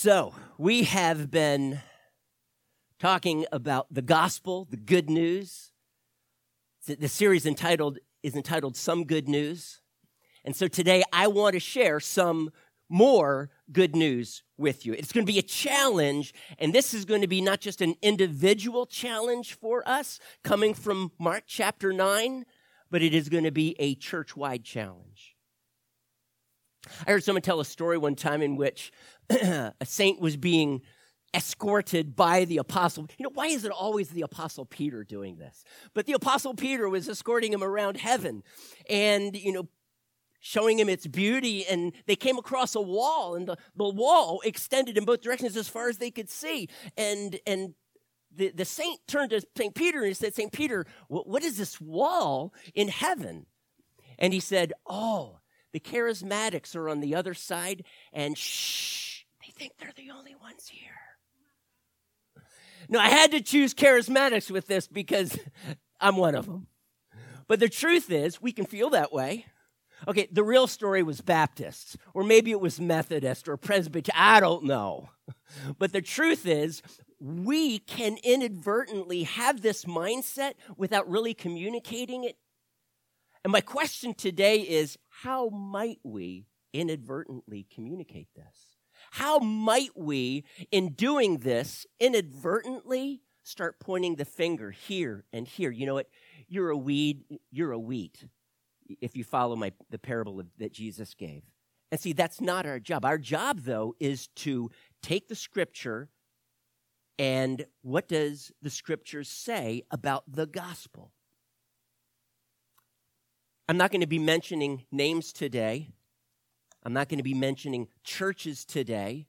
So, we have been talking about the gospel, the good news. The series entitled is entitled Some Good News. And so today I want to share some more good news with you. It's going to be a challenge, and this is going to be not just an individual challenge for us coming from Mark chapter 9, but it is going to be a church wide challenge. I heard someone tell a story one time in which a saint was being escorted by the apostle. You know, why is it always the apostle Peter doing this? But the apostle Peter was escorting him around heaven and, you know, showing him its beauty. And they came across a wall and the, the wall extended in both directions as far as they could see. And, and, the, the saint turned to St. Peter and he said, St. Peter, what, what is this wall in heaven? And he said, Oh, the charismatics are on the other side, and shh, they think they're the only ones here. No, I had to choose charismatics with this because I'm one of them. But the truth is, we can feel that way. Okay, the real story was Baptists, or maybe it was Methodist or Presbyterian. I don't know. But the truth is, we can inadvertently have this mindset without really communicating it. And my question today is how might we inadvertently communicate this? How might we, in doing this, inadvertently start pointing the finger here and here? You know what? You're a weed, you're a wheat, if you follow my, the parable of, that Jesus gave. And see, that's not our job. Our job, though, is to take the scripture and what does the scripture say about the gospel? I'm not going to be mentioning names today. I'm not going to be mentioning churches today.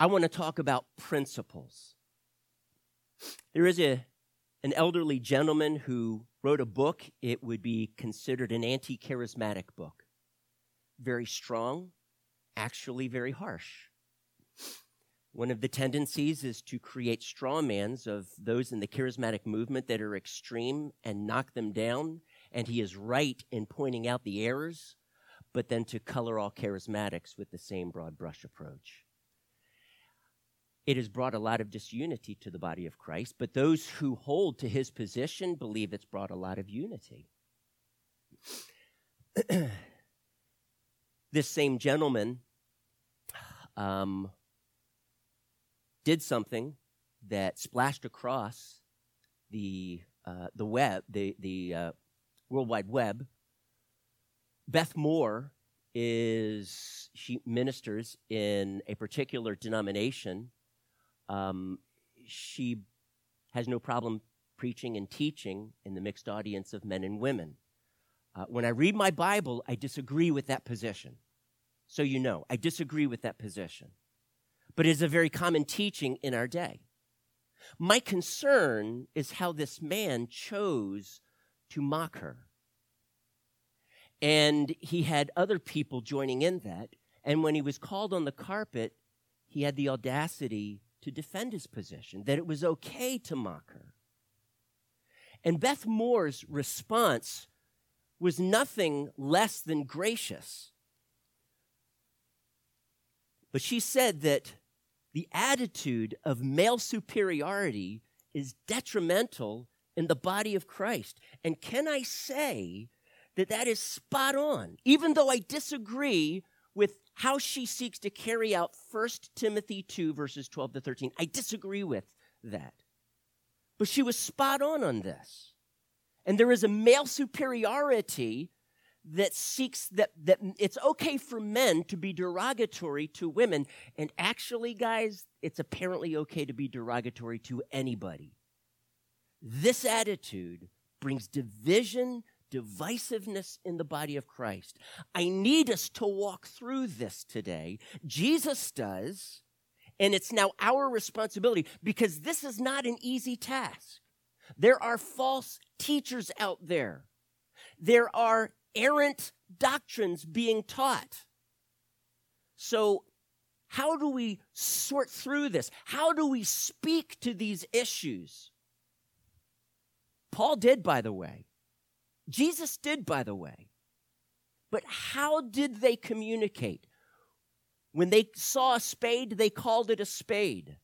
I want to talk about principles. There is a, an elderly gentleman who wrote a book. It would be considered an anti charismatic book. Very strong, actually very harsh. One of the tendencies is to create strawmans of those in the charismatic movement that are extreme and knock them down. And he is right in pointing out the errors, but then to color all charismatics with the same broad brush approach. It has brought a lot of disunity to the body of Christ, but those who hold to his position believe it's brought a lot of unity. this same gentleman um, did something that splashed across the uh, the web, the the uh, World Wide Web. Beth Moore is she ministers in a particular denomination. Um, she has no problem preaching and teaching in the mixed audience of men and women. Uh, when I read my Bible, I disagree with that position. So you know, I disagree with that position but it is a very common teaching in our day. My concern is how this man chose to mock her. And he had other people joining in that. And when he was called on the carpet, he had the audacity to defend his position, that it was okay to mock her. And Beth Moore's response was nothing less than gracious. But she said that the attitude of male superiority is detrimental in the body of Christ. And can I say that that is spot on, even though I disagree with how she seeks to carry out 1 Timothy 2, verses 12 to 13. I disagree with that. But she was spot on on this. And there is a male superiority that seeks that, that it's okay for men to be derogatory to women. And actually, guys, it's apparently okay to be derogatory to anybody. This attitude brings division, divisiveness in the body of Christ. I need us to walk through this today. Jesus does, and it's now our responsibility because this is not an easy task. There are false teachers out there. There are errant doctrines being taught. So, how do we sort through this? How do we speak to these issues? Paul did, by the way. Jesus did, by the way. But how did they communicate? When they saw a spade, they called it a spade.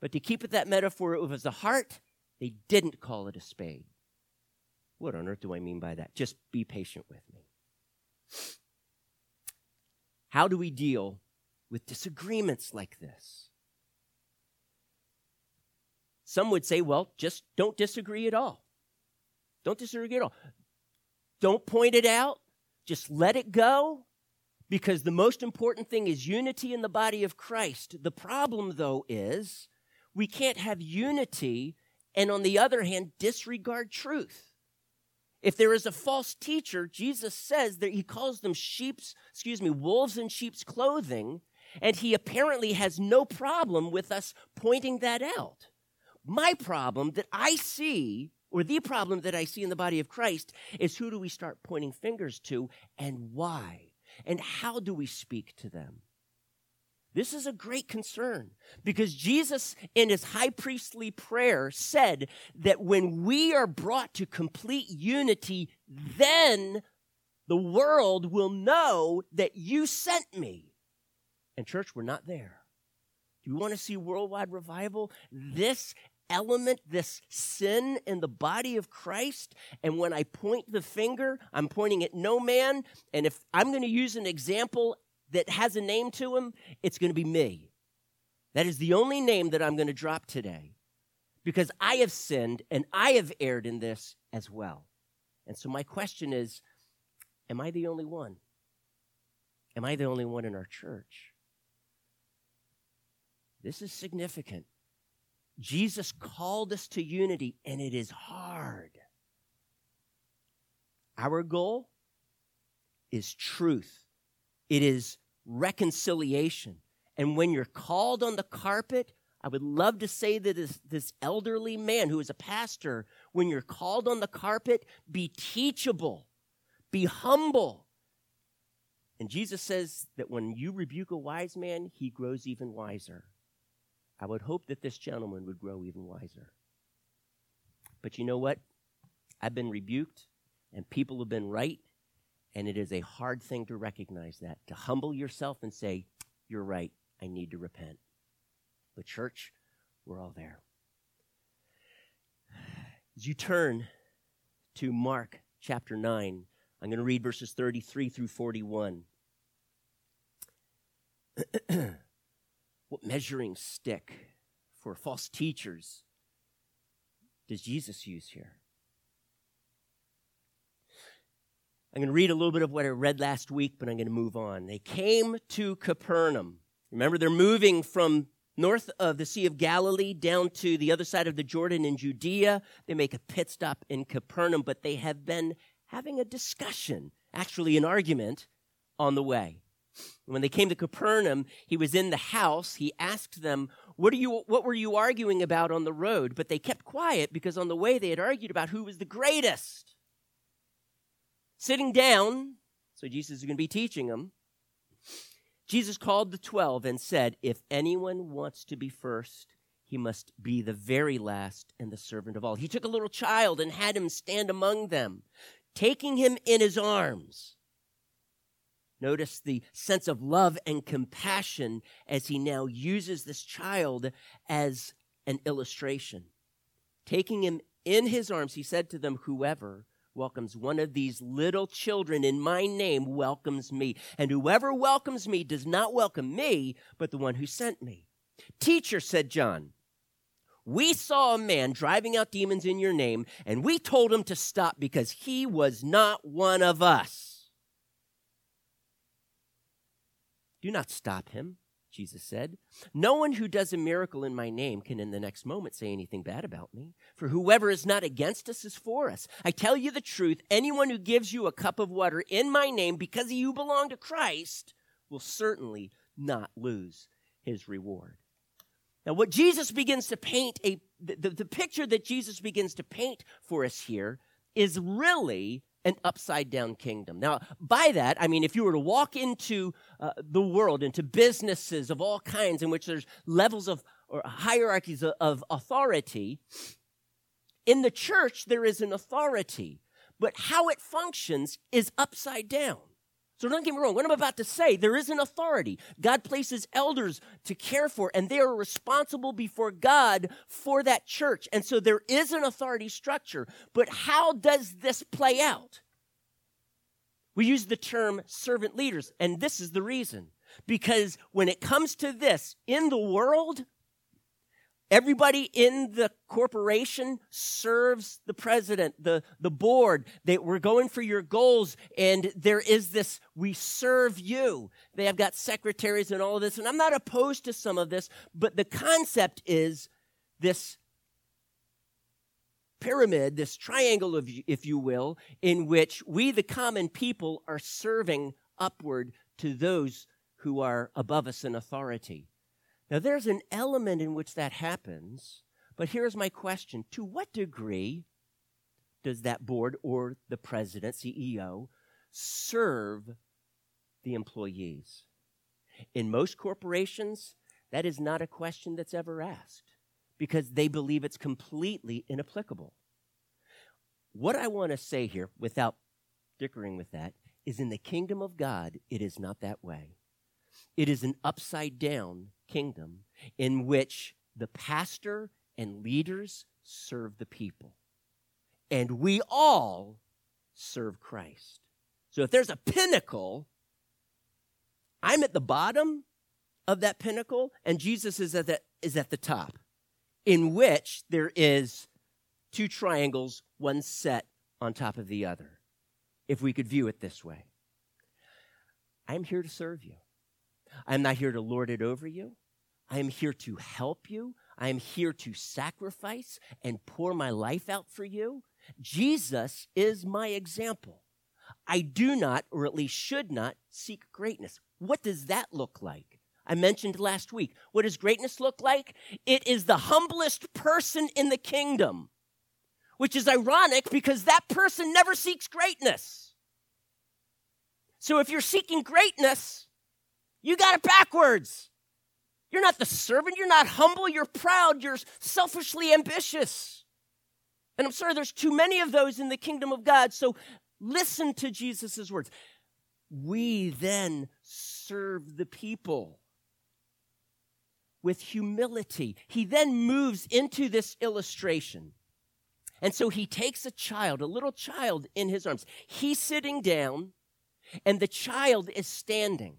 But to keep it that metaphor, it was a heart, they didn't call it a spade. What on earth do I mean by that? Just be patient with me. How do we deal with disagreements like this? Some would say, well, just don't disagree at all. Don't disagree at all. Don't point it out. Just let it go because the most important thing is unity in the body of Christ. The problem, though, is we can't have unity and, on the other hand, disregard truth. If there is a false teacher, Jesus says that he calls them sheep's, excuse me, wolves in sheep's clothing, and he apparently has no problem with us pointing that out. My problem that I see, or the problem that I see in the body of Christ, is who do we start pointing fingers to and why? And how do we speak to them? This is a great concern because Jesus, in his high priestly prayer, said that when we are brought to complete unity, then the world will know that you sent me. And, church, we're not there. Do you want to see worldwide revival? This element, this sin in the body of Christ. And when I point the finger, I'm pointing at no man. And if I'm going to use an example that has a name to him, it's going to be me. That is the only name that I'm going to drop today because I have sinned and I have erred in this as well. And so my question is Am I the only one? Am I the only one in our church? This is significant. Jesus called us to unity, and it is hard. Our goal is truth, it is reconciliation. And when you're called on the carpet, I would love to say that this, this elderly man who is a pastor, when you're called on the carpet, be teachable, be humble. And Jesus says that when you rebuke a wise man, he grows even wiser. I would hope that this gentleman would grow even wiser. But you know what? I've been rebuked, and people have been right, and it is a hard thing to recognize that, to humble yourself and say, You're right, I need to repent. But, church, we're all there. As you turn to Mark chapter 9, I'm going to read verses 33 through 41. What measuring stick for false teachers does Jesus use here? I'm going to read a little bit of what I read last week, but I'm going to move on. They came to Capernaum. Remember, they're moving from north of the Sea of Galilee down to the other side of the Jordan in Judea. They make a pit stop in Capernaum, but they have been having a discussion, actually, an argument on the way. When they came to Capernaum, he was in the house. He asked them, what, are you, what were you arguing about on the road? But they kept quiet because on the way they had argued about who was the greatest. Sitting down, so Jesus is going to be teaching them, Jesus called the twelve and said, If anyone wants to be first, he must be the very last and the servant of all. He took a little child and had him stand among them, taking him in his arms. Notice the sense of love and compassion as he now uses this child as an illustration. Taking him in his arms, he said to them, Whoever welcomes one of these little children in my name welcomes me. And whoever welcomes me does not welcome me, but the one who sent me. Teacher, said John, we saw a man driving out demons in your name, and we told him to stop because he was not one of us. Do not stop him, Jesus said. No one who does a miracle in my name can in the next moment say anything bad about me. For whoever is not against us is for us. I tell you the truth anyone who gives you a cup of water in my name because you belong to Christ will certainly not lose his reward. Now, what Jesus begins to paint, a, the, the picture that Jesus begins to paint for us here is really an upside down kingdom. Now, by that, I mean, if you were to walk into uh, the world, into businesses of all kinds in which there's levels of or hierarchies of, of authority, in the church, there is an authority, but how it functions is upside down. So don't get me wrong. What I'm about to say, there is an authority. God places elders to care for, and they are responsible before God for that church. And so there is an authority structure. But how does this play out? We use the term servant leaders, and this is the reason. Because when it comes to this, in the world, Everybody in the corporation serves the president, the, the board. They, we're going for your goals, and there is this, we serve you. They have got secretaries and all of this, and I'm not opposed to some of this, but the concept is this pyramid, this triangle, of, if you will, in which we, the common people, are serving upward to those who are above us in authority. Now, there's an element in which that happens, but here's my question To what degree does that board or the president, CEO, serve the employees? In most corporations, that is not a question that's ever asked because they believe it's completely inapplicable. What I want to say here, without dickering with that, is in the kingdom of God, it is not that way. It is an upside down kingdom in which the pastor and leaders serve the people. And we all serve Christ. So if there's a pinnacle, I'm at the bottom of that pinnacle, and Jesus is at the, is at the top, in which there is two triangles, one set on top of the other, if we could view it this way. I'm here to serve you. I'm not here to lord it over you. I am here to help you. I am here to sacrifice and pour my life out for you. Jesus is my example. I do not, or at least should not, seek greatness. What does that look like? I mentioned last week. What does greatness look like? It is the humblest person in the kingdom, which is ironic because that person never seeks greatness. So if you're seeking greatness, you got it backwards. You're not the servant. You're not humble. You're proud. You're selfishly ambitious. And I'm sorry, there's too many of those in the kingdom of God. So listen to Jesus' words. We then serve the people with humility. He then moves into this illustration. And so he takes a child, a little child in his arms. He's sitting down, and the child is standing.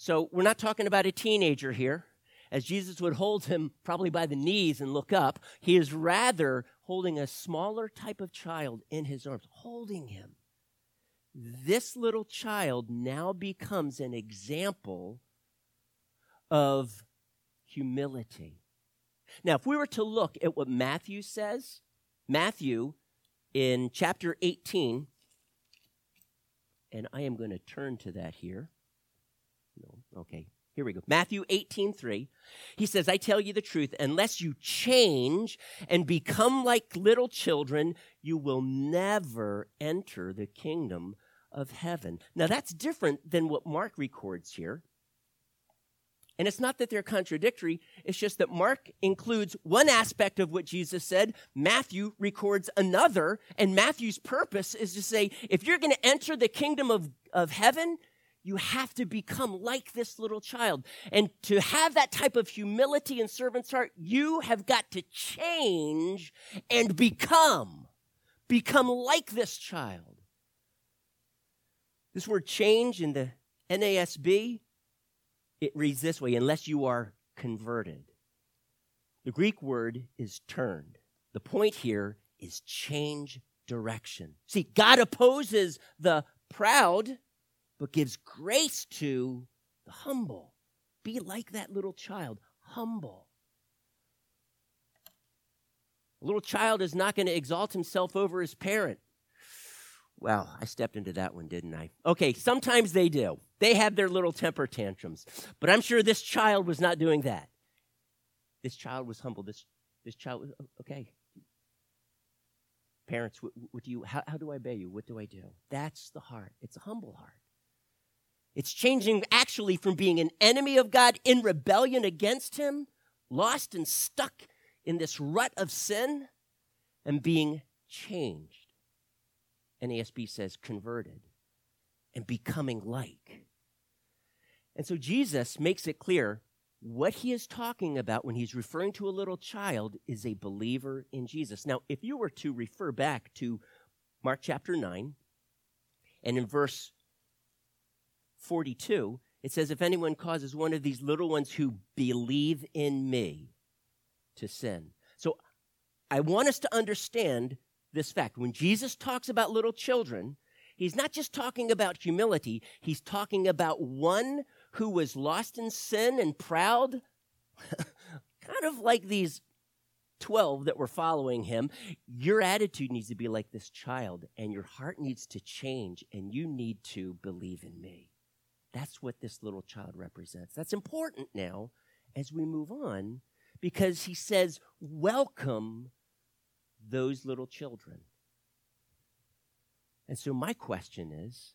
So we're not talking about a teenager here, as Jesus would hold him probably by the knees and look up. He is rather holding a smaller type of child in his arms, holding him. This little child now becomes an example of humility. Now, if we were to look at what Matthew says, Matthew in chapter 18, and I am going to turn to that here. Okay. Here we go. Matthew 18, 3. He says, I tell you the truth, unless you change and become like little children, you will never enter the kingdom of heaven. Now, that's different than what Mark records here. And it's not that they're contradictory, it's just that Mark includes one aspect of what Jesus said, Matthew records another, and Matthew's purpose is to say if you're going to enter the kingdom of, of heaven, you have to become like this little child. And to have that type of humility and servant's heart, you have got to change and become. Become like this child. This word change in the NASB, it reads this way unless you are converted. The Greek word is turned. The point here is change direction. See, God opposes the proud but gives grace to the humble. Be like that little child, humble. A little child is not going to exalt himself over his parent. Well, I stepped into that one, didn't I? Okay, sometimes they do. They have their little temper tantrums. But I'm sure this child was not doing that. This child was humble. This, this child was, okay. Parents, what, what do you, how, how do I obey you? What do I do? That's the heart. It's a humble heart. It's changing actually from being an enemy of God in rebellion against Him, lost and stuck in this rut of sin, and being changed. NASB says converted. and becoming like. And so Jesus makes it clear what he is talking about when he's referring to a little child is a believer in Jesus. Now, if you were to refer back to Mark chapter 9, and in verse 42, it says, If anyone causes one of these little ones who believe in me to sin. So I want us to understand this fact. When Jesus talks about little children, he's not just talking about humility, he's talking about one who was lost in sin and proud, kind of like these 12 that were following him. Your attitude needs to be like this child, and your heart needs to change, and you need to believe in me. That's what this little child represents. That's important now as we move on because he says, Welcome those little children. And so, my question is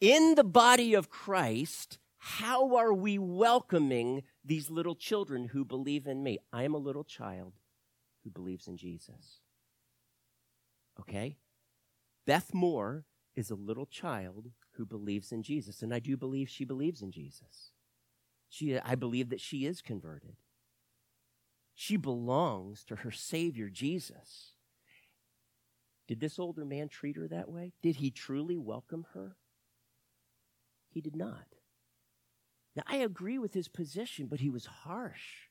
in the body of Christ, how are we welcoming these little children who believe in me? I am a little child who believes in Jesus. Okay? Beth Moore is a little child who believes in Jesus, and I do believe she believes in Jesus. She, I believe that she is converted. She belongs to her Savior, Jesus. Did this older man treat her that way? Did he truly welcome her? He did not. Now, I agree with his position, but he was harsh.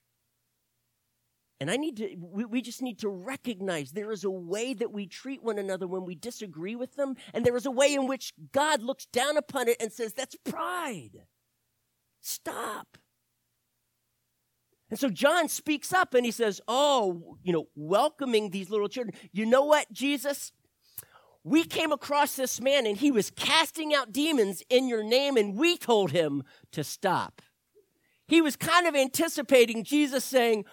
And I need to, we, we, just need to recognize there is a way that we treat one another when we disagree with them, and there is a way in which God looks down upon it and says, That's pride. Stop. And so John speaks up and he says, Oh, you know, welcoming these little children. You know what, Jesus? We came across this man and he was casting out demons in your name, and we told him to stop. He was kind of anticipating Jesus saying,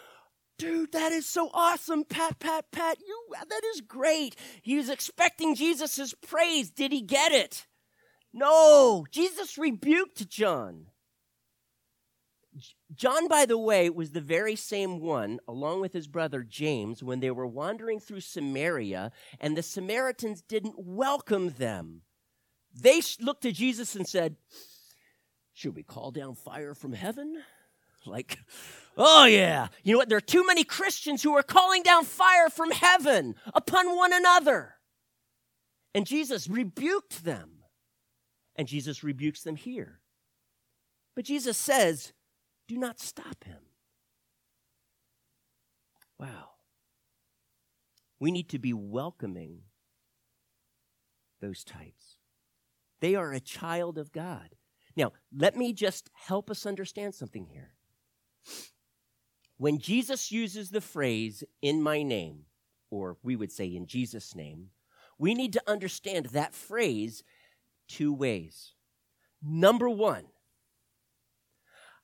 dude, that is so awesome. Pat, pat, pat. You, that is great. He was expecting Jesus' praise. Did he get it? No. Jesus rebuked John. John, by the way, was the very same one, along with his brother James, when they were wandering through Samaria and the Samaritans didn't welcome them. They looked to Jesus and said, Should we call down fire from heaven? Like, oh yeah. You know what? There are too many Christians who are calling down fire from heaven upon one another. And Jesus rebuked them. And Jesus rebukes them here. But Jesus says, do not stop him. Wow. We need to be welcoming those types. They are a child of God. Now, let me just help us understand something here. When Jesus uses the phrase, in my name, or we would say in Jesus' name, we need to understand that phrase two ways. Number one,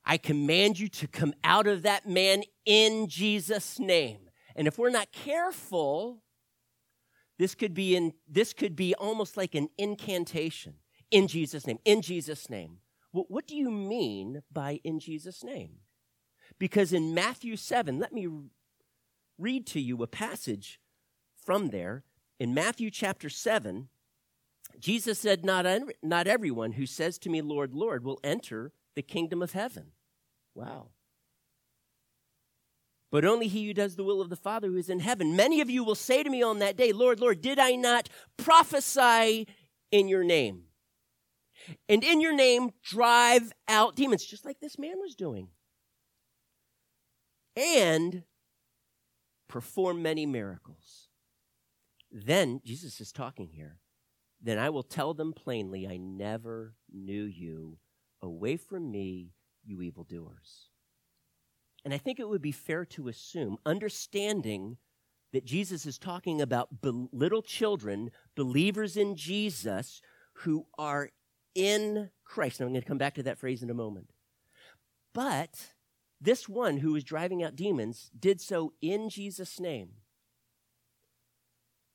I command you to come out of that man in Jesus' name. And if we're not careful, this could be in this could be almost like an incantation in Jesus' name. In Jesus' name. What do you mean by in Jesus' name? Because in Matthew 7, let me read to you a passage from there. In Matthew chapter 7, Jesus said, Not, not everyone who says to me, Lord, Lord, will enter the kingdom of heaven. Wow. But only he who does the will of the Father who is in heaven. Many of you will say to me on that day, Lord, Lord, did I not prophesy in your name? And in your name drive out demons, just like this man was doing and perform many miracles. Then, Jesus is talking here, then I will tell them plainly, I never knew you. Away from me, you evildoers. And I think it would be fair to assume, understanding that Jesus is talking about be- little children, believers in Jesus, who are in Christ. And I'm going to come back to that phrase in a moment. But this one who was driving out demons did so in Jesus' name.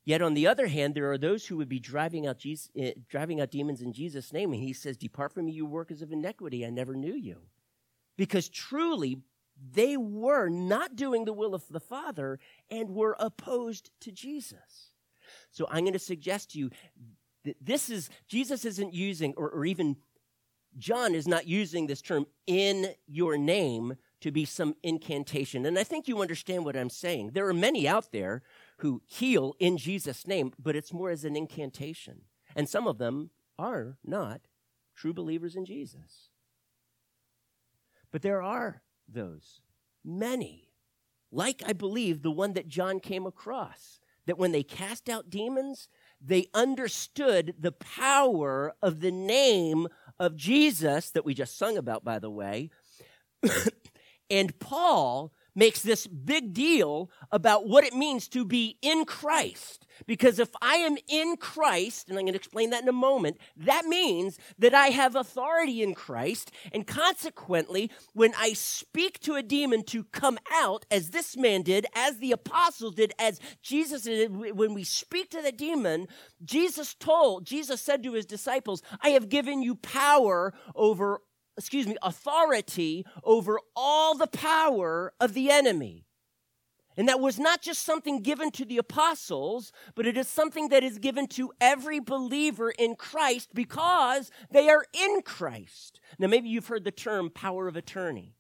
Yet on the other hand, there are those who would be driving out, Jesus, uh, driving out demons in Jesus' name, and he says, Depart from me, you workers of iniquity, I never knew you. Because truly, they were not doing the will of the Father and were opposed to Jesus. So I'm going to suggest to you that this is, Jesus isn't using, or, or even John is not using this term in your name to be some incantation. And I think you understand what I'm saying. There are many out there who heal in Jesus' name, but it's more as an incantation. And some of them are not true believers in Jesus. But there are those, many, like I believe the one that John came across, that when they cast out demons, they understood the power of the name of Jesus that we just sung about, by the way. And Paul makes this big deal about what it means to be in Christ. Because if I am in Christ, and I'm going to explain that in a moment, that means that I have authority in Christ. And consequently, when I speak to a demon to come out, as this man did, as the apostles did, as Jesus did, when we speak to the demon, Jesus told, Jesus said to his disciples, I have given you power over excuse me, authority over all the power of the enemy. And that was not just something given to the apostles, but it is something that is given to every believer in Christ because they are in Christ. Now, maybe you've heard the term power of attorney.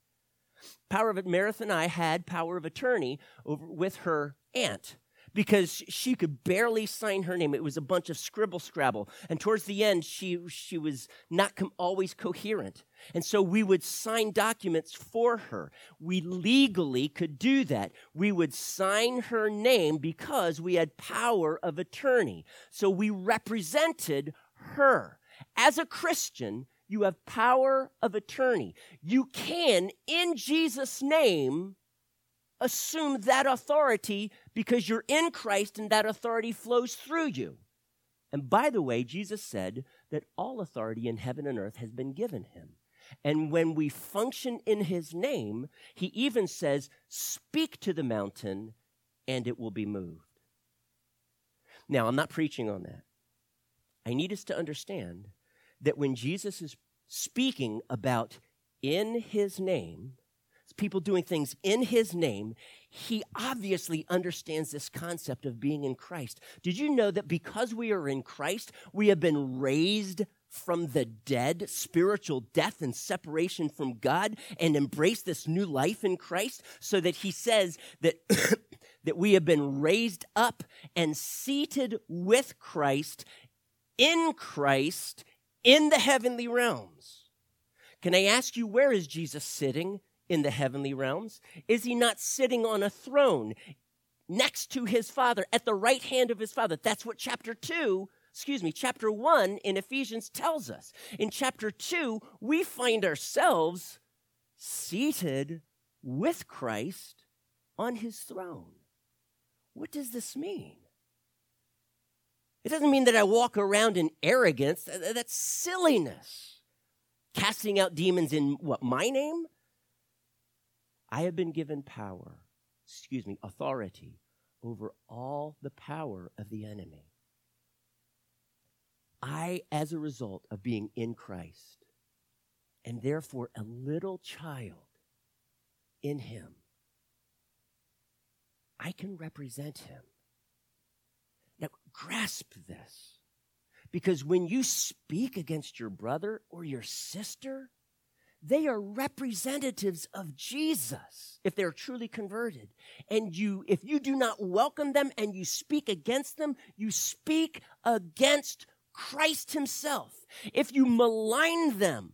Power of Meredith and I had power of attorney over, with her aunt because she could barely sign her name. It was a bunch of scribble scrabble. And towards the end, she, she was not com- always coherent. And so we would sign documents for her. We legally could do that. We would sign her name because we had power of attorney. So we represented her. As a Christian, you have power of attorney. You can, in Jesus' name, assume that authority because you're in Christ and that authority flows through you. And by the way, Jesus said that all authority in heaven and earth has been given him. And when we function in his name, he even says, Speak to the mountain and it will be moved. Now, I'm not preaching on that. I need us to understand that when Jesus is speaking about in his name, people doing things in his name, he obviously understands this concept of being in Christ. Did you know that because we are in Christ, we have been raised from the dead, spiritual death and separation from God, and embrace this new life in Christ? So that he says that. that we have been raised up and seated with Christ in Christ in the heavenly realms. Can I ask you, where is Jesus sitting? In the heavenly realms? Is he not sitting on a throne next to his Father, at the right hand of his Father? That's what chapter 2, excuse me, chapter 1 in Ephesians tells us. In chapter 2, we find ourselves seated with Christ on his throne. What does this mean? It doesn't mean that I walk around in arrogance. That's silliness. Casting out demons in what, my name? I have been given power, excuse me, authority over all the power of the enemy. I, as a result of being in Christ, and therefore a little child in Him, I can represent Him. Now, grasp this. Because when you speak against your brother or your sister, they are representatives of Jesus if they're truly converted. And you, if you do not welcome them and you speak against them, you speak against Christ himself. If you malign them,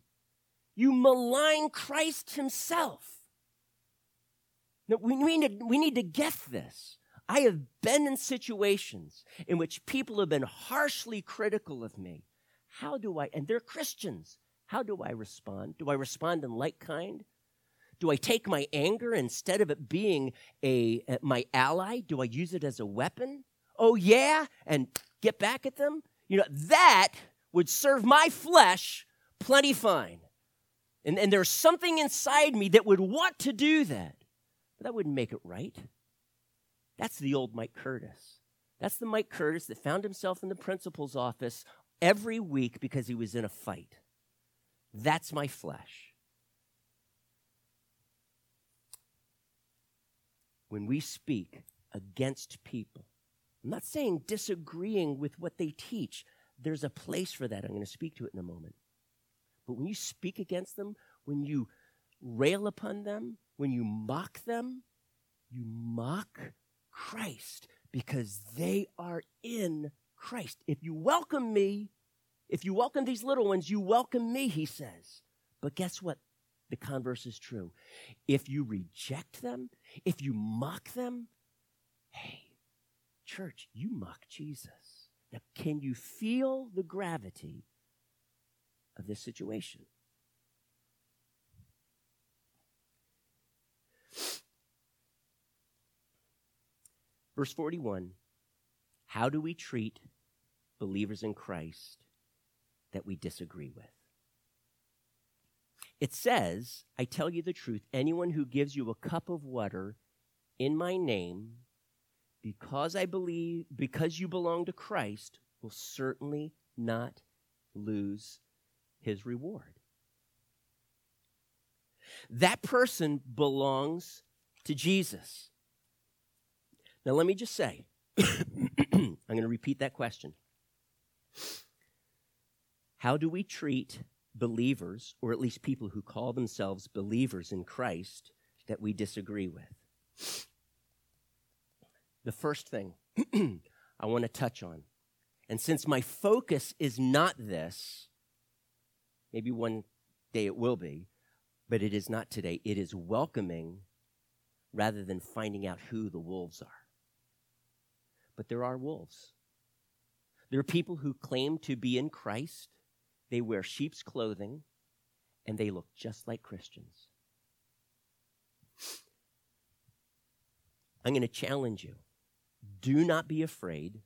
you malign Christ himself. We need, to, we need to get this. I have been in situations in which people have been harshly critical of me. How do I, and they're Christians. How do I respond? Do I respond in like kind? Do I take my anger instead of it being a, my ally? Do I use it as a weapon? Oh yeah, and get back at them? You know, that would serve my flesh plenty fine. And, and there's something inside me that would want to do that. But that wouldn't make it right. That's the old Mike Curtis. That's the Mike Curtis that found himself in the principal's office every week because he was in a fight. That's my flesh. When we speak against people, I'm not saying disagreeing with what they teach. there's a place for that. I'm going to speak to it in a moment. But when you speak against them, when you rail upon them, when you mock them, you mock Christ because they are in Christ. If you welcome me, if you welcome these little ones, you welcome me, he says. But guess what? The converse is true. If you reject them, if you mock them, hey, church, you mock Jesus. Now, can you feel the gravity of this situation? Verse 41 How do we treat believers in Christ that we disagree with? It says, I tell you the truth, anyone who gives you a cup of water in my name, because I believe, because you belong to Christ, will certainly not lose his reward. That person belongs to Jesus. Now, let me just say, I'm going to repeat that question. How do we treat believers, or at least people who call themselves believers in Christ, that we disagree with? The first thing I want to touch on, and since my focus is not this, maybe one day it will be, but it is not today. It is welcoming rather than finding out who the wolves are but there are wolves. There are people who claim to be in Christ, they wear sheep's clothing, and they look just like Christians. I'm going to challenge you. Do not be afraid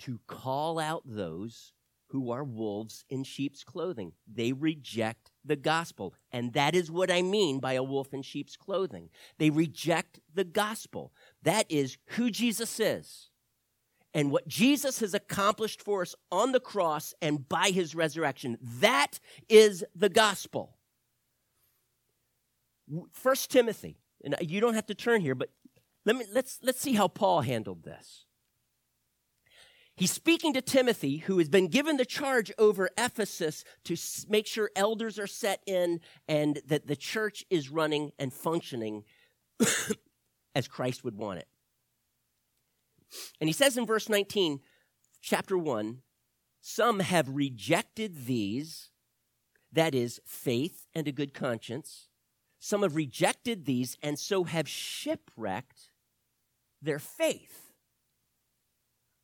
to call out those who are wolves in sheep's clothing. They reject the gospel. And that is what I mean by a wolf in sheep's clothing. They reject the gospel. That is who Jesus is and what Jesus has accomplished for us on the cross and by his resurrection. That is the gospel. First Timothy, and you don't have to turn here, but let me let's let's see how Paul handled this. He's speaking to Timothy, who has been given the charge over Ephesus to make sure elders are set in and that the church is running and functioning as Christ would want it. And he says in verse 19, chapter 1, some have rejected these, that is, faith and a good conscience. Some have rejected these and so have shipwrecked their faith.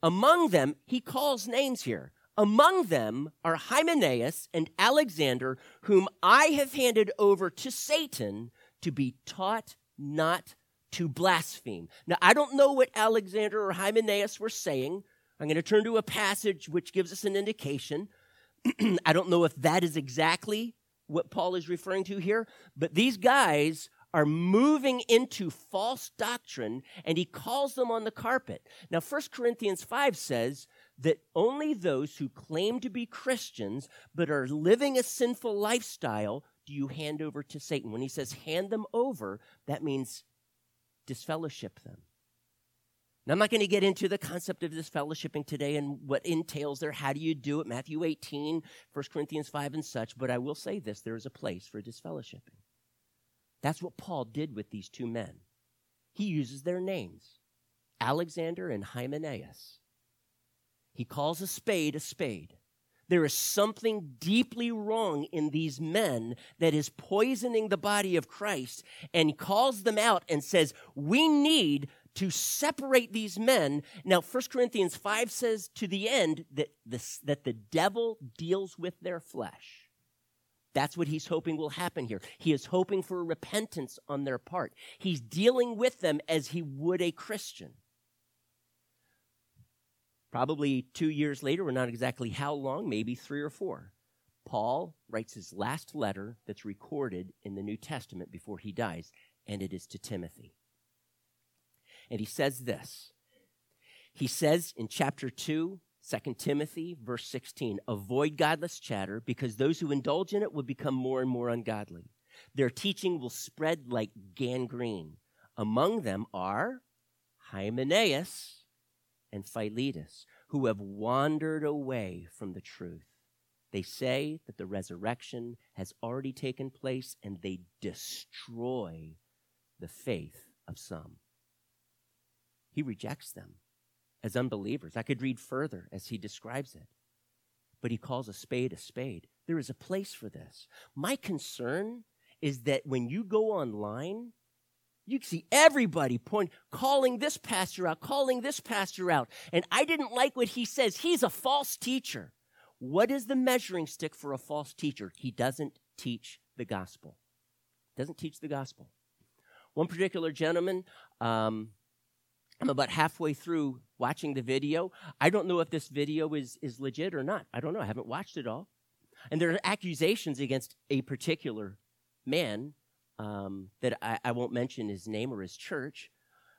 Among them, he calls names here. Among them are Hymenaeus and Alexander, whom I have handed over to Satan to be taught not to blaspheme. Now, I don't know what Alexander or Hymenaeus were saying. I'm going to turn to a passage which gives us an indication. I don't know if that is exactly what Paul is referring to here, but these guys are moving into false doctrine and he calls them on the carpet. Now 1 Corinthians 5 says that only those who claim to be Christians but are living a sinful lifestyle do you hand over to Satan. When he says hand them over, that means disfellowship them. Now, I'm not going to get into the concept of disfellowshipping today and what entails there. How do you do it? Matthew 18, 1 Corinthians 5, and such. But I will say this there is a place for disfellowshipping. That's what Paul did with these two men. He uses their names Alexander and Hymenaeus. He calls a spade a spade. There is something deeply wrong in these men that is poisoning the body of Christ and calls them out and says, We need to separate these men. Now, 1 Corinthians 5 says to the end that, this, that the devil deals with their flesh. That's what he's hoping will happen here. He is hoping for repentance on their part. He's dealing with them as he would a Christian. Probably two years later, we're not exactly how long, maybe three or four, Paul writes his last letter that's recorded in the New Testament before he dies, and it is to Timothy. And he says this. He says in chapter 2, 2 Timothy, verse 16, avoid godless chatter because those who indulge in it will become more and more ungodly. Their teaching will spread like gangrene. Among them are Hymenaeus and Philetus, who have wandered away from the truth. They say that the resurrection has already taken place and they destroy the faith of some. He rejects them as unbelievers. I could read further as he describes it. But he calls a spade a spade. There is a place for this. My concern is that when you go online, you can see everybody point, calling this pastor out, calling this pastor out. And I didn't like what he says. He's a false teacher. What is the measuring stick for a false teacher? He doesn't teach the gospel. Doesn't teach the gospel. One particular gentleman, um, I'm about halfway through watching the video. I don't know if this video is, is legit or not. I don't know. I haven't watched it all. And there are accusations against a particular man um, that I, I won't mention his name or his church,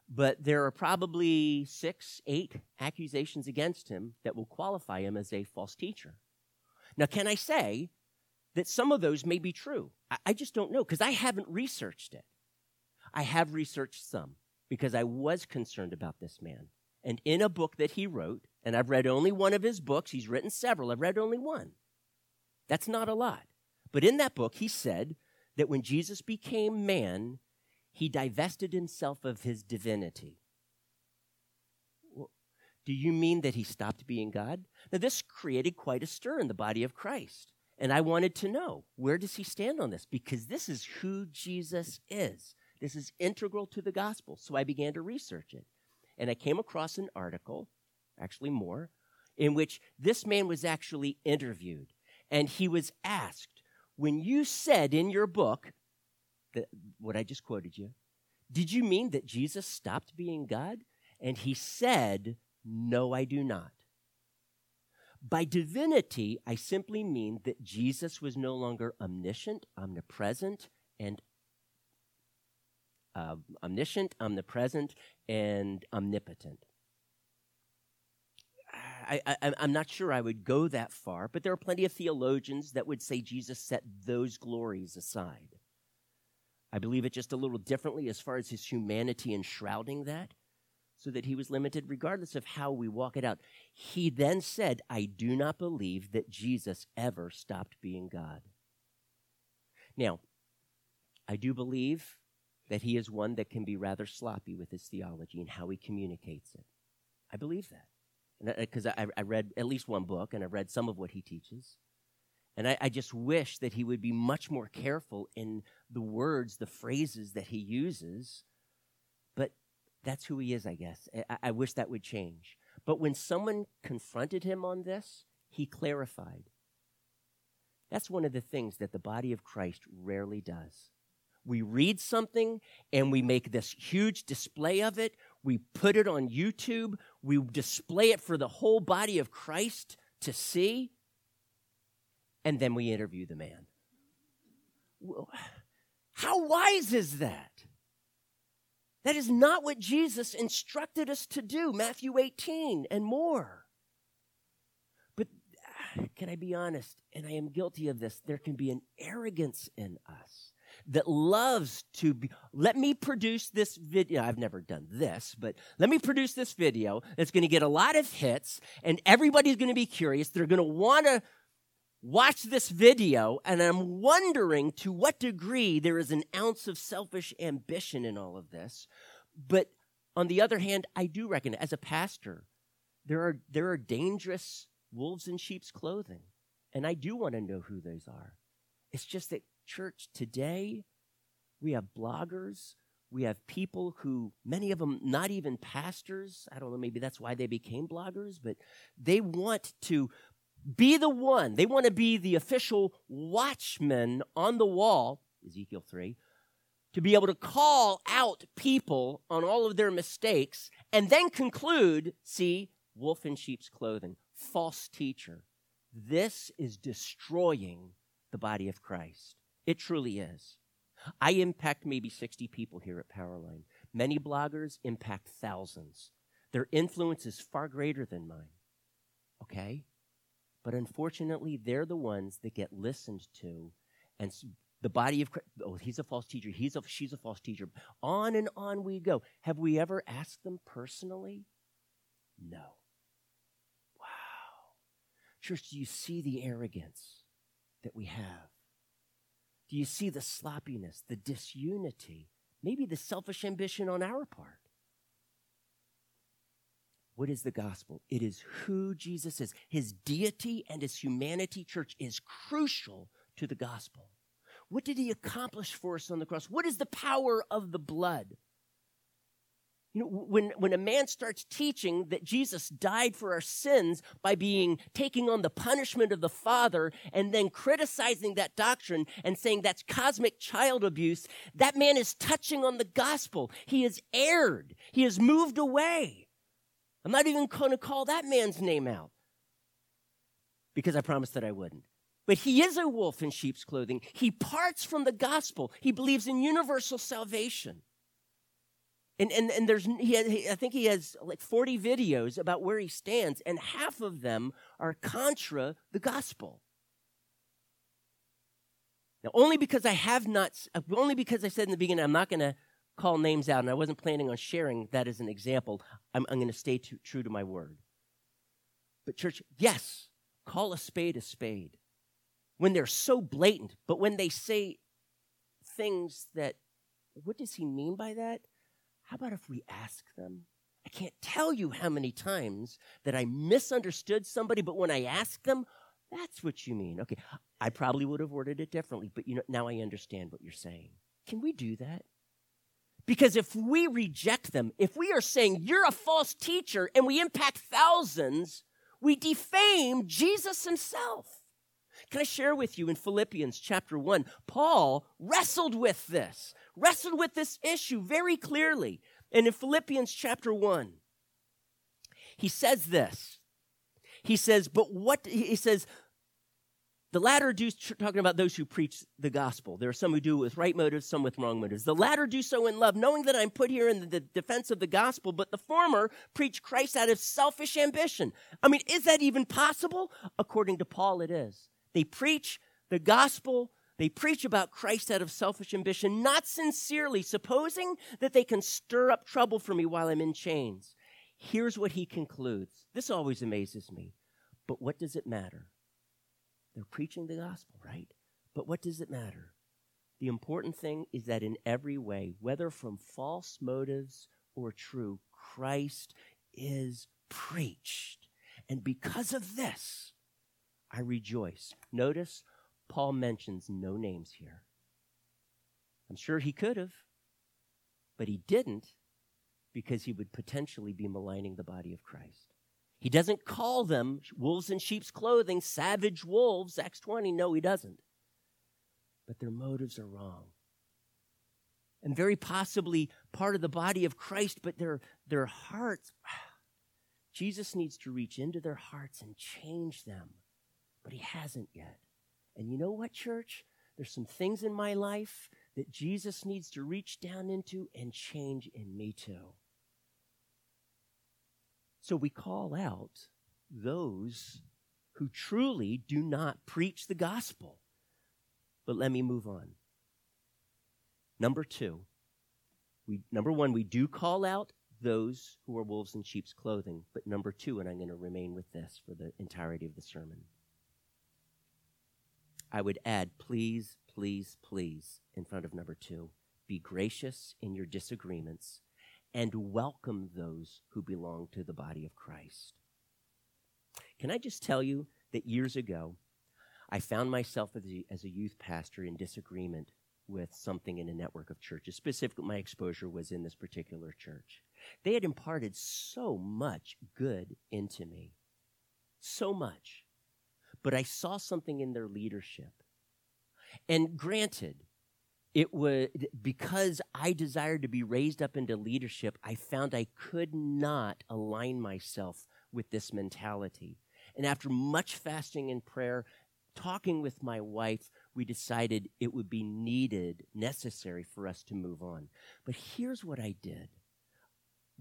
but there are probably six, eight accusations against him that will qualify him as a false teacher. Now, can I say that some of those may be true? I, I just don't know because I haven't researched it. I have researched some because I was concerned about this man. And in a book that he wrote, and I've read only one of his books, he's written several, I've read only one. That's not a lot. But in that book, he said that when Jesus became man, he divested himself of his divinity. do you mean that he stopped being God? Now, this created quite a stir in the body of Christ. And I wanted to know where does he stand on this? Because this is who Jesus is. This is integral to the gospel. So I began to research it. And I came across an article, actually more, in which this man was actually interviewed. And he was asked, when you said in your book, that, what I just quoted you, did you mean that Jesus stopped being God? And he said, No, I do not. By divinity, I simply mean that Jesus was no longer omniscient, omnipresent, and uh, omniscient, omnipresent, and omnipotent. I, am not sure I would go that far, but there are plenty of theologians that would say Jesus set those glories aside. I believe it just a little differently as far as his humanity enshrouding that, so that he was limited regardless of how we walk it out. He then said, I do not believe that Jesus ever stopped being God. Now, I do believe that he is one that can be rather sloppy with his theology and how he communicates it. I believe that. Because I, I, read at least one book and I read some of what he teaches. And I, I, just wish that he would be much more careful in the words, the phrases that he uses. But that's who he is, I guess. I, I wish that would change. But when someone confronted him on this, he clarified. That's one of the things that the body of Christ rarely does. We read something and we make this huge display of it. We put it on YouTube. We display it for the whole body of Christ to see. And then we interview the man. How wise is that? That is not what Jesus instructed us to do, Matthew 18 and more. But ah, can I be honest? And I am guilty of this. There can be an arrogance in us that loves to be, let me produce this video. I've never done this, but let me produce this video that's going to get a lot of hits and everybody's going to be curious. They're going to want to watch this video. And I'm wondering to what degree there is an ounce of selfish ambition in all of this. But on the other hand, I do reckon as a pastor, there are, there are dangerous wolves in sheep's clothing. And I do want to know who those are. It's just that church today, we have bloggers, we have people who, many of them not even pastors. I don't know, maybe that's why they became bloggers, but they want to be the one. They want to be the official watchman on the wall, Ezekiel 3, to be able to call out people on all of their mistakes and then conclude see, wolf in sheep's clothing, false teacher. This is destroying the body of Christ. It truly is. I impact maybe 60 people here at Powerline. Many bloggers impact thousands. Their influence is far greater than mine. Okay? But unfortunately, they're the ones that get listened to, and the body of Christ, oh, he's a false teacher, he's a, she's a false teacher. On and on we go. Have we ever asked them personally? No. Wow church, do you see the arrogance that we have? Do you see the sloppiness, the disunity, maybe the selfish ambition on our part? What is the gospel? It is who Jesus is. His deity and his humanity, church, is crucial to the gospel. What did he accomplish for us on the cross? What is the power of the blood? You know, when, when a man starts teaching that Jesus died for our sins by being taking on the punishment of the Father and then criticizing that doctrine and saying that's cosmic child abuse, that man is touching on the gospel. He has erred. He has moved away. I'm not even going to call that man's name out because I promised that I wouldn't. But he is a wolf in sheep's clothing. He parts from the gospel. He believes in universal salvation. And, and, and there's, he, he I think he has like 40 videos about where he stands, and half of them are contra the gospel. Now, only because I have not, uh, only because I said in the beginning, I'm not going to call names out, and I wasn't planning on sharing that as an example, I'm, I'm going to stay true to my word. But, church, yes, call a spade a spade. When they're so blatant, but when they say things that, what does he mean by that? How about if we ask them? I can't tell you how many times that I misunderstood somebody, but when I ask them, that's what you mean. Okay, I probably would have worded it differently, but you know, now I understand what you're saying. Can we do that? Because if we reject them, if we are saying you're a false teacher and we impact thousands, we defame Jesus himself. Can I share with you in Philippians chapter 1? Paul wrestled with this wrestled with this issue very clearly. And in Philippians chapter 1, he says this. He says, but what, he says, the latter do, talking about those who preach the gospel. There are some who do it with right motives, some with wrong motives. The latter do so in love, knowing that I'm put here in the defense of the gospel, but the former preach Christ out of selfish ambition. I mean, is that even possible? According to Paul, it is. They preach the gospel they preach about Christ out of selfish ambition, not sincerely, supposing that they can stir up trouble for me while I'm in chains. Here's what he concludes. This always amazes me. But what does it matter? They're preaching the gospel, right? But what does it matter? The important thing is that in every way, whether from false motives or true, Christ is preached. And because of this, I rejoice. Notice Paul mentions no names here. I'm sure he could have, but he didn't because he would potentially be maligning the body of Christ. He doesn't call them wolves in sheep's clothing, savage wolves, Acts 20. No, he doesn't. But their motives are wrong. And very possibly part of the body of Christ, but their, their hearts, Jesus needs to reach into their hearts and change them, but he hasn't yet. And you know what, church? There's some things in my life that Jesus needs to reach down into and change in me too. So we call out those who truly do not preach the gospel. But let me move on. Number two, we, number one, we do call out those who are wolves in sheep's clothing. But number two, and I'm going to remain with this for the entirety of the sermon I would add, please, please, please, in front of number two, be gracious in your disagreements and welcome those who belong to the body of Christ. Can I just tell you that years ago, I found myself as a, as a youth pastor in disagreement with something in a network of churches. Specifically, my exposure was in this particular church. They had imparted so much good into me. So much but I saw something in their leadership. And granted, it was because I desired to be raised up into leadership, I found I could not align myself with this mentality. And after much fasting and prayer, talking with my wife, we decided it would be needed, necessary for us to move on. But here's what I did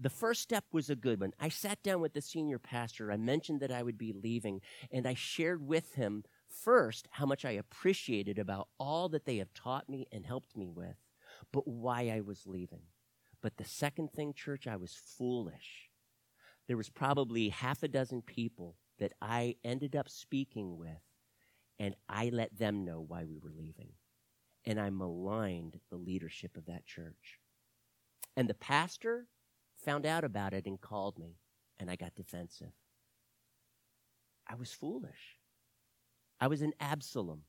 the first step was a good one. I sat down with the senior pastor. I mentioned that I would be leaving, and I shared with him first how much I appreciated about all that they have taught me and helped me with, but why I was leaving. But the second thing, church, I was foolish. There was probably half a dozen people that I ended up speaking with, and I let them know why we were leaving. And I maligned the leadership of that church. And the pastor found out about it and called me, and I got defensive. I was foolish. I was an Absalom.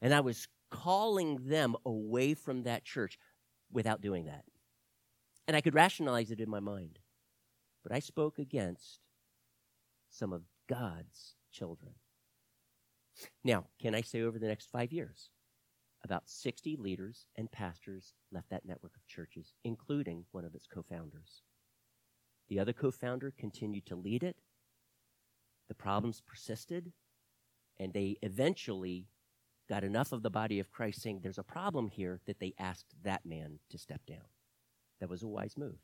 And I was calling them away from that church without doing that. And I could rationalize it in my mind. But I spoke against some of God's children. Now, can I say over the next five years, about 60 leaders and pastors left that network of churches, including one of its co founders. The other co founder continued to lead it. The problems persisted, and they eventually got enough of the body of Christ saying there's a problem here that they asked that man to step down. That was a wise move.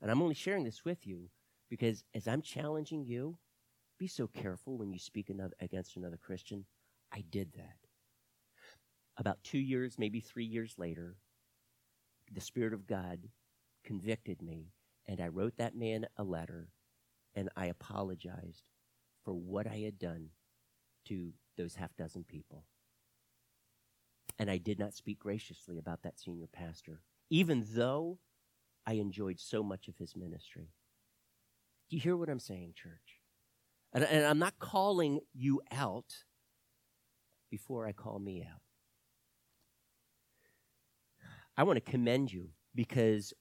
And I'm only sharing this with you because as I'm challenging you, be so careful when you speak another, against another Christian. I did that. About two years, maybe three years later, the Spirit of God convicted me, and I wrote that man a letter, and I apologized for what I had done to those half dozen people. And I did not speak graciously about that senior pastor even though I enjoyed so much of his ministry. Do you hear what I'm saying, church? And, and I'm not calling you out before I call me out. I want to commend you because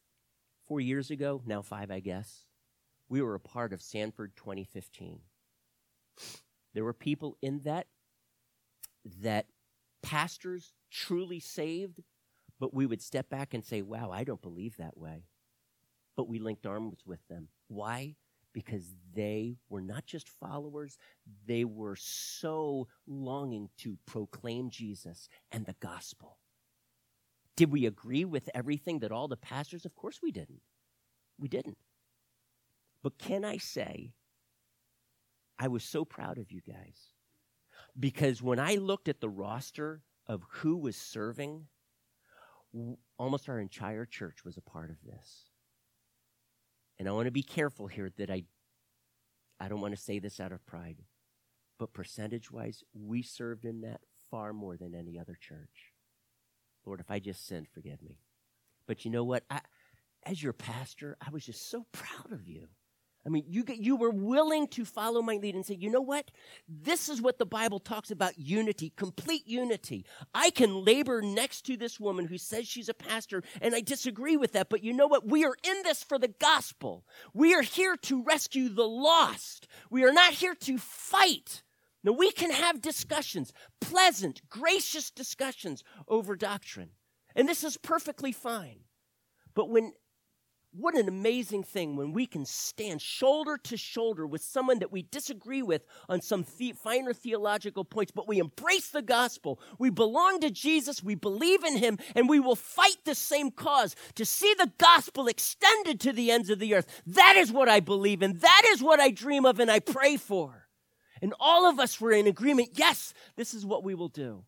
four years ago, now five, I guess, we were a part of Sanford 2015. There were people in that that pastors truly saved but we would step back and say, wow, I don't believe that way. But we linked arms with them. Why? Because they were not just followers, they were so longing to proclaim Jesus and the gospel. Did we agree with everything that all the pastors? Of course we didn't. We didn't. But can I say, I was so proud of you guys. Because when I looked at the roster of who was serving, almost our entire church was a part of this. And I want to be careful here that I I don't want to say this out of pride, but percentage wise, we served in that far more than any other church. Lord, if I just sinned, forgive me. But you know what? I, as your pastor, I was just so proud of you. I mean, you, you were willing to follow my lead and say, you know what? This is what the Bible talks about unity, complete unity. I can labor next to this woman who says she's a pastor, and I disagree with that. But you know what? We are in this for the gospel. We are here to rescue the lost. We are not here to fight. Now, we can have discussions, pleasant, gracious discussions over doctrine. And this is perfectly fine. But when what an amazing thing when we can stand shoulder to shoulder with someone that we disagree with on some the- finer theological points, but we embrace the gospel. We belong to Jesus, we believe in him, and we will fight the same cause to see the gospel extended to the ends of the earth. That is what I believe in. That is what I dream of and I pray for. And all of us were in agreement yes, this is what we will do.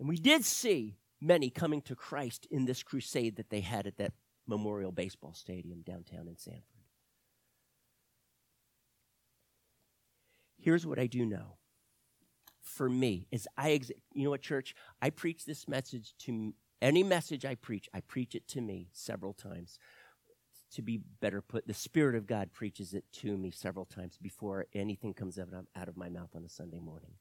And we did see many coming to Christ in this crusade that they had at that Memorial Baseball Stadium downtown in Sanford. Here's what I do know. For me, is I, you know what, church? I preach this message to any message I preach, I preach it to me several times. To be better put, the Spirit of God preaches it to me several times before anything comes out of my mouth on a Sunday morning.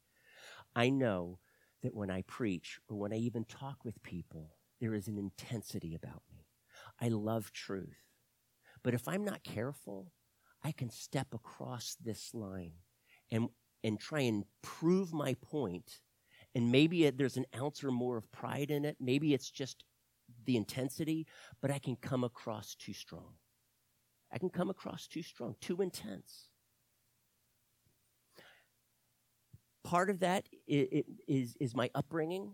I know that when I preach or when I even talk with people, there is an intensity about me. I love truth. But if I'm not careful, I can step across this line and, and try and prove my point. And maybe it, there's an ounce or more of pride in it. Maybe it's just the intensity, but I can come across too strong. I can come across too strong, too intense. Part of that is, is my upbringing.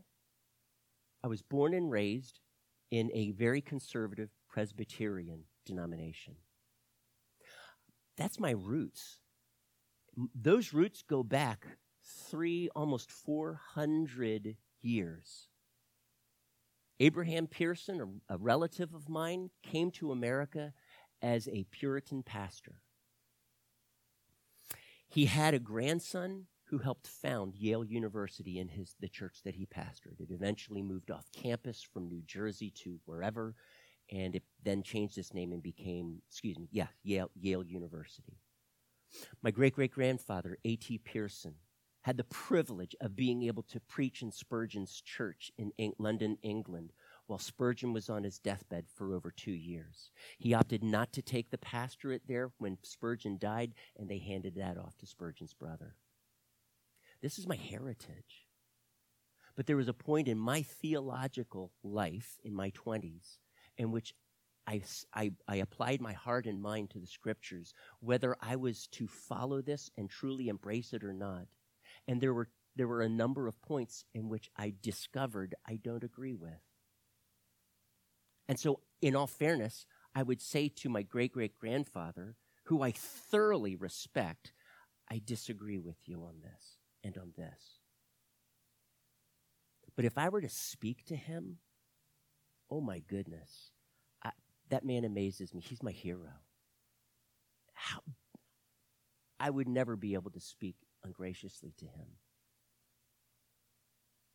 I was born and raised in a very conservative Presbyterian denomination. That's my roots. Those roots go back three, almost 400 years. Abraham Pierson, a, relative of mine, came to America as a Puritan pastor. He had a grandson who helped found Yale University in his the church that he pastored. It eventually moved off campus from New Jersey to wherever, and it then changed its name and became, excuse me, yeah, Yale, Yale University. My great great grandfather, A.T. Pierson, had the privilege of being able to preach in Spurgeon's church in London, England, while Spurgeon was on his deathbed for over two years. He opted not to take the pastorate there when Spurgeon died, and they handed that off to Spurgeon's brother. This is my heritage. But there was a point in my theological life in my 20s in which I, I, I, applied my heart and mind to the scriptures, whether I was to follow this and truly embrace it or not. And there were, there were a number of points in which I discovered I don't agree with. And so, in all fairness, I would say to my great great grandfather, who I thoroughly respect, I disagree with you on this and on this. But if I were to speak to him, oh my goodness, I, that man amazes me. He's my hero. How, I would never be able to speak ungraciously to him.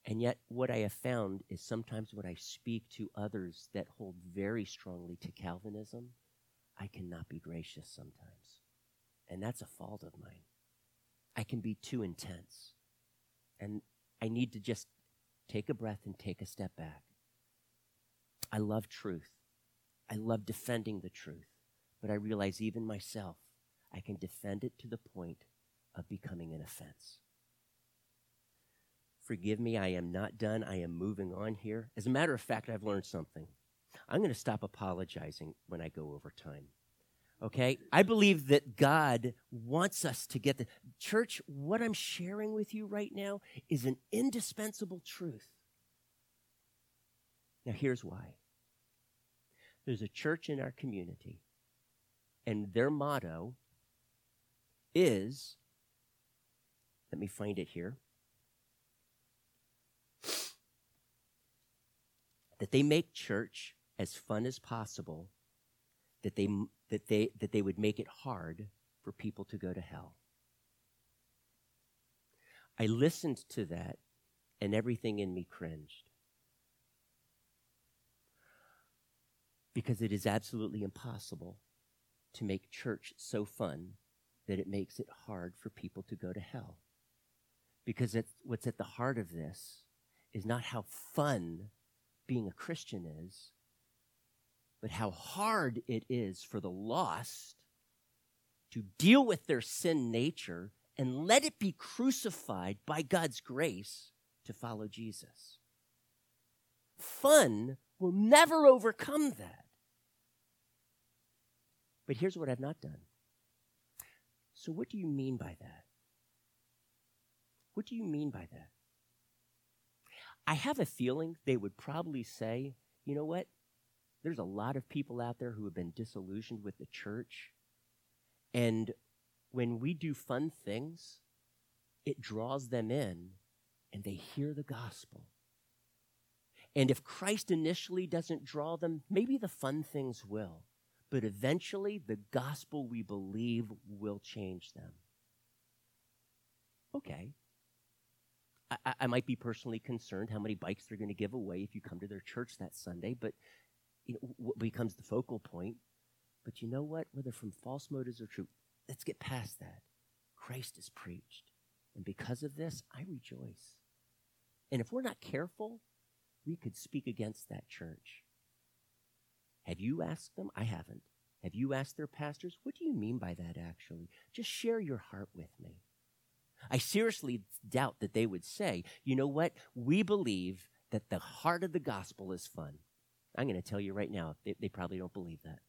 And yet, what I have found is sometimes when I speak to others that hold very strongly to Calvinism, I cannot be gracious sometimes. And that's a fault of mine. I can be too intense. And I need to just take a breath and take a step back. I love truth. I love defending the truth. But I realize even myself, I can defend it to the point of becoming an offense. Forgive me, I am not done. I am moving on here. As a matter of fact, I've learned something. I'm going to stop apologizing when I go over time. Okay? I believe that God wants us to get the church. What I'm sharing with you right now is an indispensable truth. Now, here's why there's a church in our community, and their motto is let me find it here. That they make church as fun as possible, that they, that they, that they would make it hard for people to go to hell. I listened to that, and everything in me cringed. Because it is absolutely impossible to make church so fun that it makes it hard for people to go to hell. Because what's at the heart of this is not how fun being a Christian is, but how hard it is for the lost to deal with their sin nature and let it be crucified by God's grace to follow Jesus. Fun will never overcome that. But here's what I've not done. So, what do you mean by that? What do you mean by that? I have a feeling they would probably say, you know what? There's a lot of people out there who have been disillusioned with the church. And when we do fun things, it draws them in and they hear the gospel. And if Christ initially doesn't draw them, maybe the fun things will. But eventually, the gospel we believe will change them. Okay. I, I might be personally concerned how many bikes they're going to give away if you come to their church that Sunday, but you know, what becomes the focal point. But you know what? Whether from false motives or true, let's get past that. Christ is preached. And because of this, I rejoice. And if we're not careful, we could speak against that church. Have you asked them? I haven't. Have you asked their pastors? What do you mean by that, actually? Just share your heart with me. I seriously doubt that they would say, you know what? We believe that the heart of the gospel is fun. I'm going to tell you right now, they, they probably don't believe that.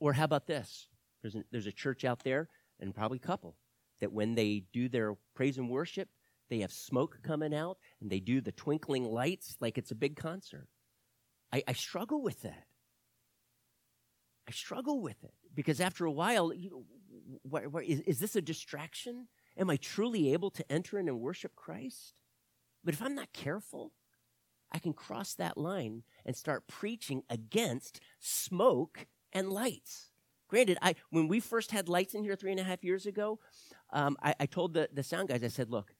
Or how about this? There's, a, there's a church out there, and probably a couple, that when they do their praise and worship, they have smoke coming out and they do the twinkling lights like it's a big concert. I, I struggle with that. I struggle with it because after a while, you know, is, is this a distraction? Am I truly able to enter in and worship Christ? But if I'm not careful, I can cross that line and start preaching against smoke and lights. Granted, I when we first had lights in here three and a half years ago, um, I, I told the, the sound guys, I said, look,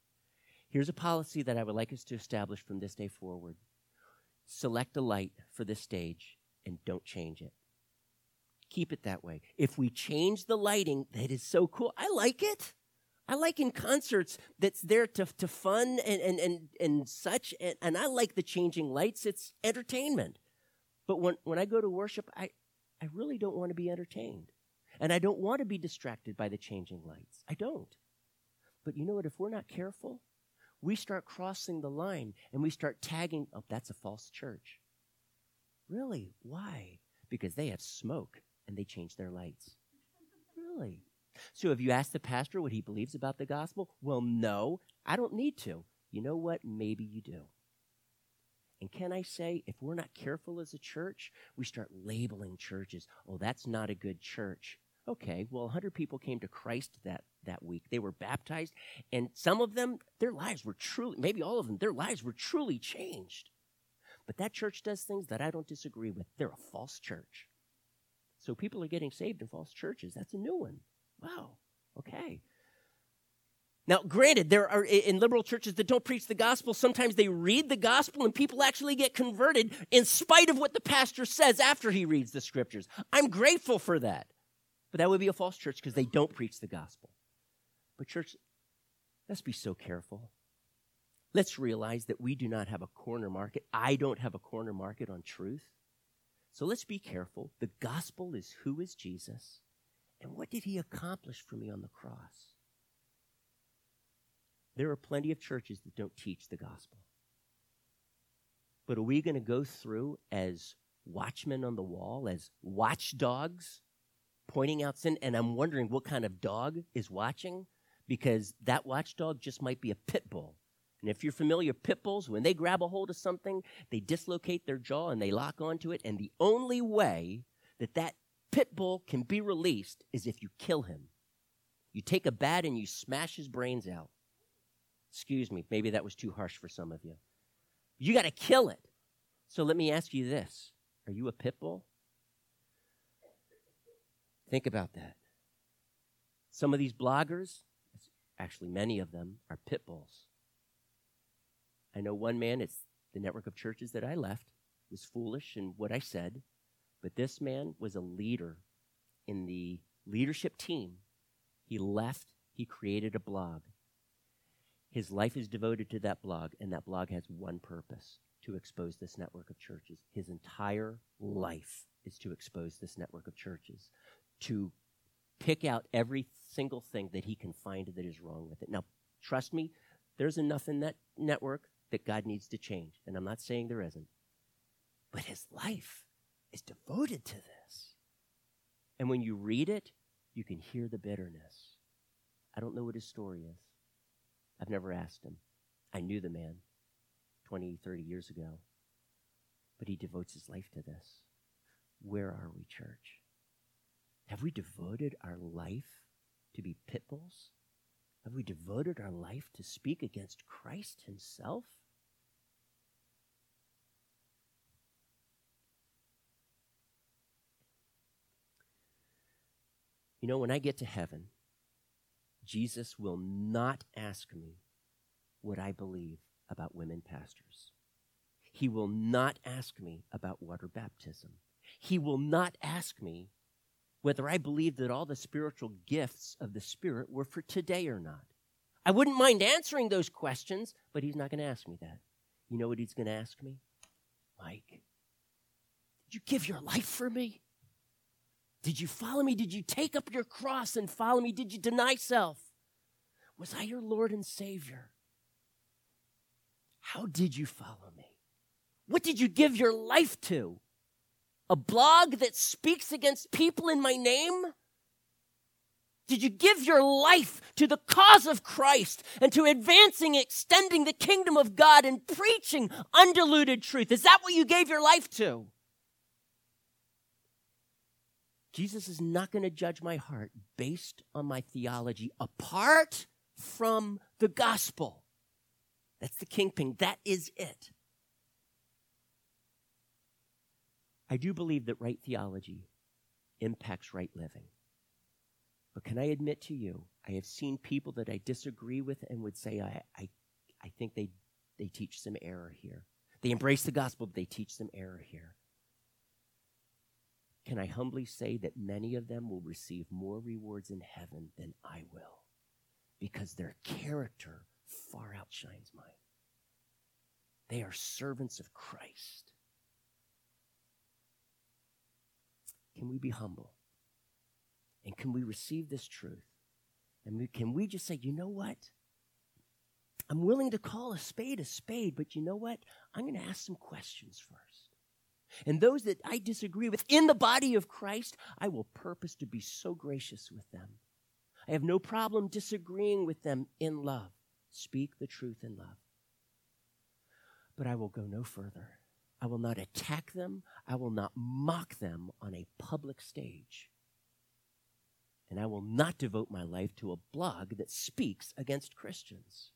here's a policy that I would like us to establish from this day forward. Select a light for this stage and don't change it. Keep it that way. If we change the lighting, that is so cool. I like it. I like in concerts that's there to, to fun and, and, and, and such. And, and I like the changing lights. It's entertainment. But when, when I go to worship, I, I really don't want to be entertained. And I don't want to be distracted by the changing lights. I don't. But you know what? If we're not careful, we start crossing the line and we start tagging, oh, that's a false church. Really? Why? Because they have smoke and they change their lights. Really? So have you asked the pastor what he believes about the gospel? Well, no, I don't need to. You know what? Maybe you do. And can I say, if we're not careful as a church, we start labeling churches. Oh, that's not a good church. Okay, well, 100 people came to Christ that, that week. They were baptized, and some of them, their lives were truly, maybe all of them, their lives were truly changed. But that church does things that I don't disagree with. They're a false church. So people are getting saved in false churches. That's a new one. Wow, okay. Now, granted, there are in liberal churches that don't preach the gospel, sometimes they read the gospel and people actually get converted in spite of what the pastor says after he reads the scriptures. I'm grateful for that. But that would be a false church because they don't preach the gospel. But, church, let's be so careful. Let's realize that we do not have a corner market. I don't have a corner market on truth. So let's be careful. The gospel is who is Jesus and what did he accomplish for me on the cross? There are plenty of churches that don't teach the gospel. But are we going to go through as watchmen on the wall, as watchdogs, pointing out sin? And I'm wondering what kind of dog is watching, because that watchdog just might be a pit bull. And if you're familiar, pit bulls, when they grab a hold of something, they dislocate their jaw and they lock onto it. And the only way that that pit bull can be released is if you kill him. You take a bat and you smash his brains out. Excuse me, maybe that was too harsh for some of you. You got to kill it. So let me ask you this Are you a pit bull? Think about that. Some of these bloggers, actually, many of them, are pit bulls. I know one man, it's the network of churches that I left, was foolish in what I said, but this man was a leader in the leadership team. He left, he created a blog. His life is devoted to that blog, and that blog has one purpose to expose this network of churches. His entire life is to expose this network of churches, to pick out every single thing that he can find that is wrong with it. Now, trust me, there's enough in that network that God needs to change, and I'm not saying there isn't. But his life is devoted to this. And when you read it, you can hear the bitterness. I don't know what his story is. I've never asked him. I knew the man 20, 30 years ago. But he devotes his life to this. Where are we, church? Have we devoted our life to be pit bulls? Have we devoted our life to speak against Christ himself? You know, when I get to heaven, Jesus will not ask me what I believe about women pastors. He will not ask me about water baptism. He will not ask me whether I believe that all the spiritual gifts of the Spirit were for today or not. I wouldn't mind answering those questions, but he's not going to ask me that. You know what he's going to ask me? Mike, did you give your life for me? Did you follow me? Did you take up your cross and follow me? Did you deny self? Was I your Lord and Savior? How did you follow me? What did you give your life to? A blog that speaks against people in my name? Did you give your life to the cause of Christ and to advancing, extending the kingdom of God and preaching undiluted truth? Is that what you gave your life to? Jesus is not going to judge my heart based on my theology apart from the gospel. That's the kingpin. That is it. I do believe that right theology impacts right living. But can I admit to you, I have seen people that I disagree with and would say, I, I, I think they, they teach some error here. They embrace the gospel, but they teach some error here. Can I humbly say that many of them will receive more rewards in heaven than I will because their character far outshines mine? They are servants of Christ. Can we be humble? And can we receive this truth? And we, can we just say, you know what? I'm willing to call a spade a spade, but you know what? I'm going to ask some questions first. And those that I disagree with in the body of Christ, I will purpose to be so gracious with them. I have no problem disagreeing with them in love. Speak the truth in love. But I will go no further. I will not attack them. I will not mock them on a public stage. And I will not devote my life to a blog that speaks against Christians.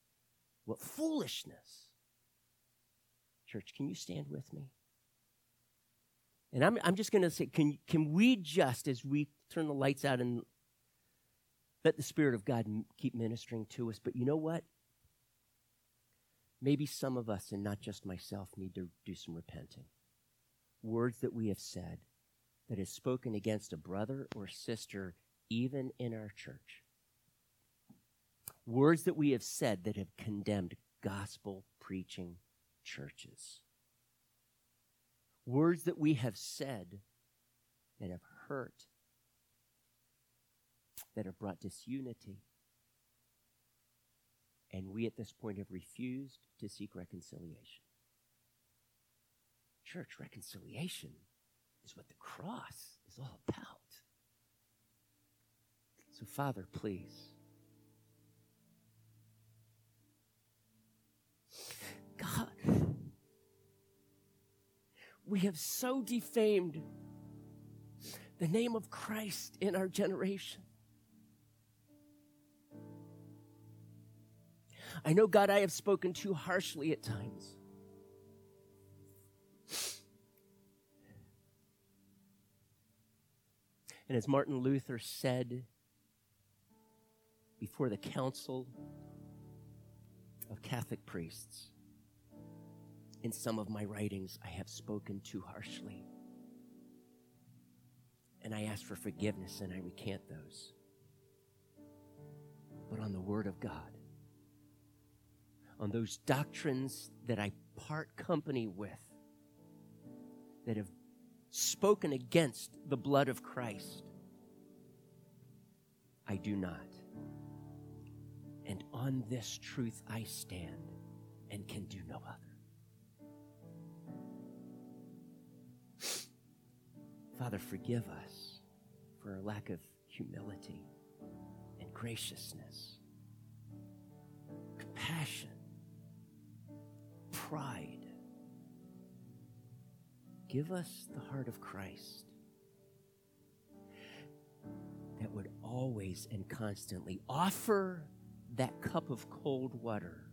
What foolishness. Church, can you stand with me? And I'm, I'm just going to say, can, can we just, as we turn the lights out and let the Spirit of God keep ministering to us, but you know what? Maybe some of us, and not just myself, need to do some repenting. Words that we have said that has spoken against a brother or sister, even in our church. Words that we have said that have condemned gospel preaching churches. Words that we have said that have hurt, that have brought disunity. And we at this point have refused to seek reconciliation. Church reconciliation is what the cross is all about. So, Father, please. God, we have so defamed the name of Christ in our generation. I know, God, I have spoken too harshly at times. And as Martin Luther said before the Council of Catholic Priests, in some of my writings, I have spoken too harshly. And I ask for forgiveness and I recant those. But on the Word of God, on those doctrines that I part company with, that have spoken against the blood of Christ, I do not. And on this truth I stand and can do no other. Father, forgive us for our lack of humility and graciousness, compassion, pride. Give us the heart of Christ that would always and constantly offer that cup of cold water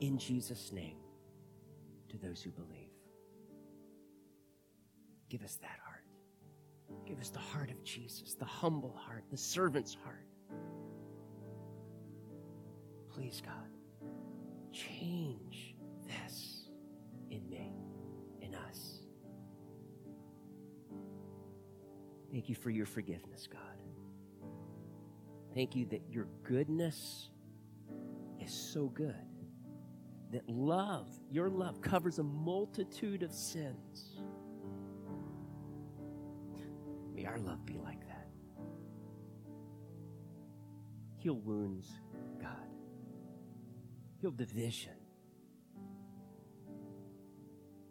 in Jesus' name to those who believe. Give us that heart. Give us the heart of Jesus, the humble heart, the servant's heart. Please, God, change this in me, in us. Thank you for your forgiveness, God. Thank you that your goodness is so good. That love, your love, covers a multitude of sins. Our love be like that. Heal wounds, God. Heal division.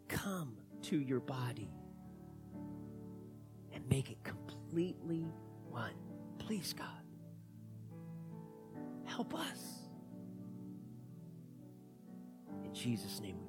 Come to your body and make it completely one. Please, God. Help us. In Jesus' name.